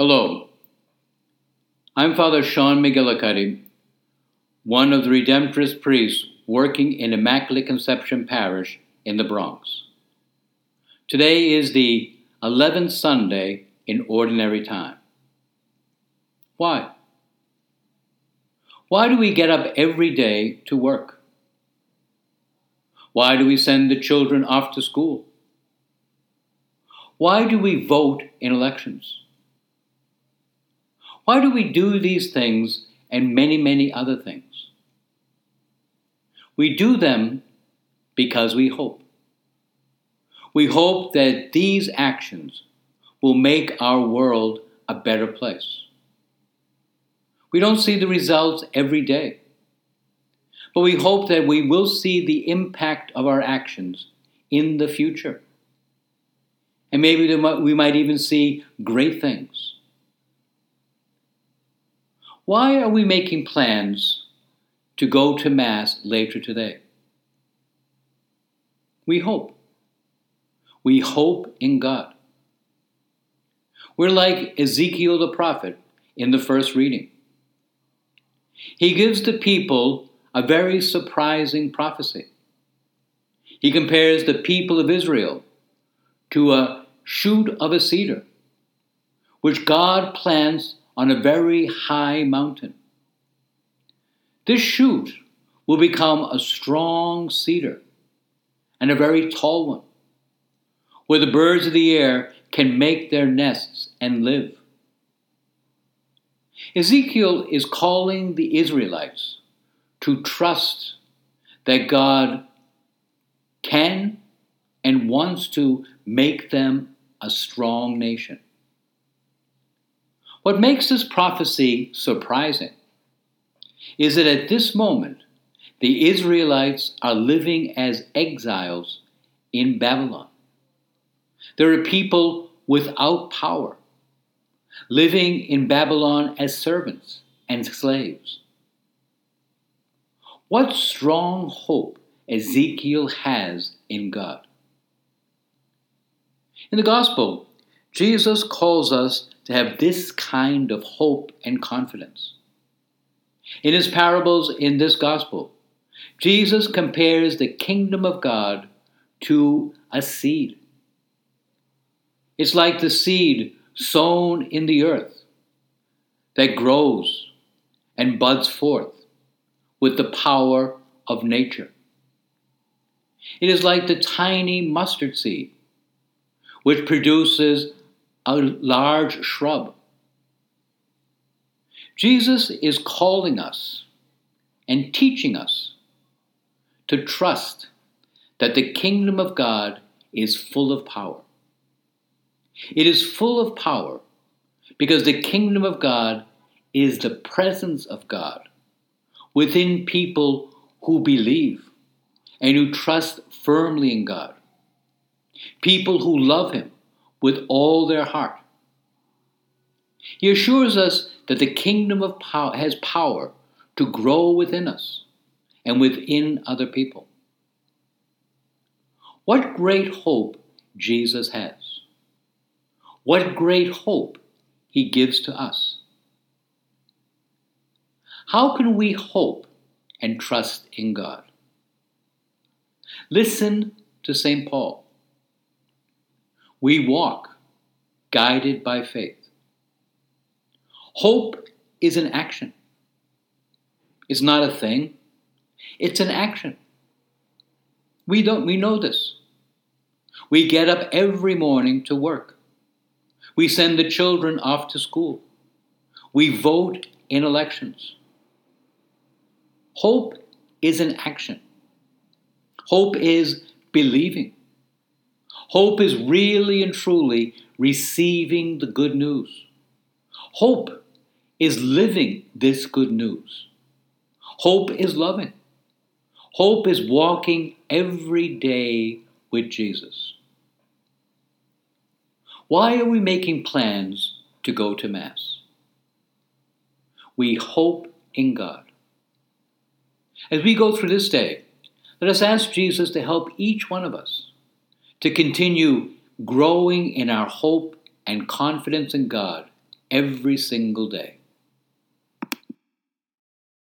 Hello. I'm Father Sean McGillicuddy, one of the Redemptorist priests working in Immaculate Conception Parish in the Bronx. Today is the 11th Sunday in Ordinary Time. Why? Why do we get up every day to work? Why do we send the children off to school? Why do we vote in elections? Why do we do these things and many, many other things? We do them because we hope. We hope that these actions will make our world a better place. We don't see the results every day, but we hope that we will see the impact of our actions in the future. And maybe we might even see great things. Why are we making plans to go to Mass later today? We hope. We hope in God. We're like Ezekiel the prophet in the first reading. He gives the people a very surprising prophecy. He compares the people of Israel to a shoot of a cedar, which God plants on a very high mountain. This shoot will become a strong cedar and a very tall one, where the birds of the air can make their nests and live. Ezekiel is calling the Israelites to trust that God can and wants to make them a strong nation. What makes this prophecy surprising is that at this moment, the Israelites are living as exiles in Babylon. There are people without power, living in Babylon as servants and slaves. What strong hope Ezekiel has in God. In the Gospel, Jesus calls us to have this kind of hope and confidence. In his parables in this gospel, Jesus compares the kingdom of God to a seed. It's like the seed sown in the earth that grows and buds forth with the power of nature. It is like the tiny mustard seed, which produces a large shrub. Jesus is calling us and teaching us to trust that the kingdom of God is full of power. It is full of power because the kingdom of God is the presence of God within people who believe and who trust firmly in God. People who love Him with all their heart. He assures us that the kingdom of power has power to grow within us and within other people. What great hope Jesus has. What great hope he gives to us. How can we hope and trust in God? Listen to St. Paul. We walk guided by faith. Hope is an action. It's not a thing. It's an action. We don't we know this. We get up every morning to work. We send the children off to school. We vote in elections. Hope is an action. Hope is believing. Hope is really and truly receiving the good news. Hope is living this good news. Hope is loving. Hope is walking every day with Jesus. Why are we making plans to go to Mass? We hope in God. As we go through this day, let us ask Jesus to help each one of us to continue growing in our hope and confidence in God every single day.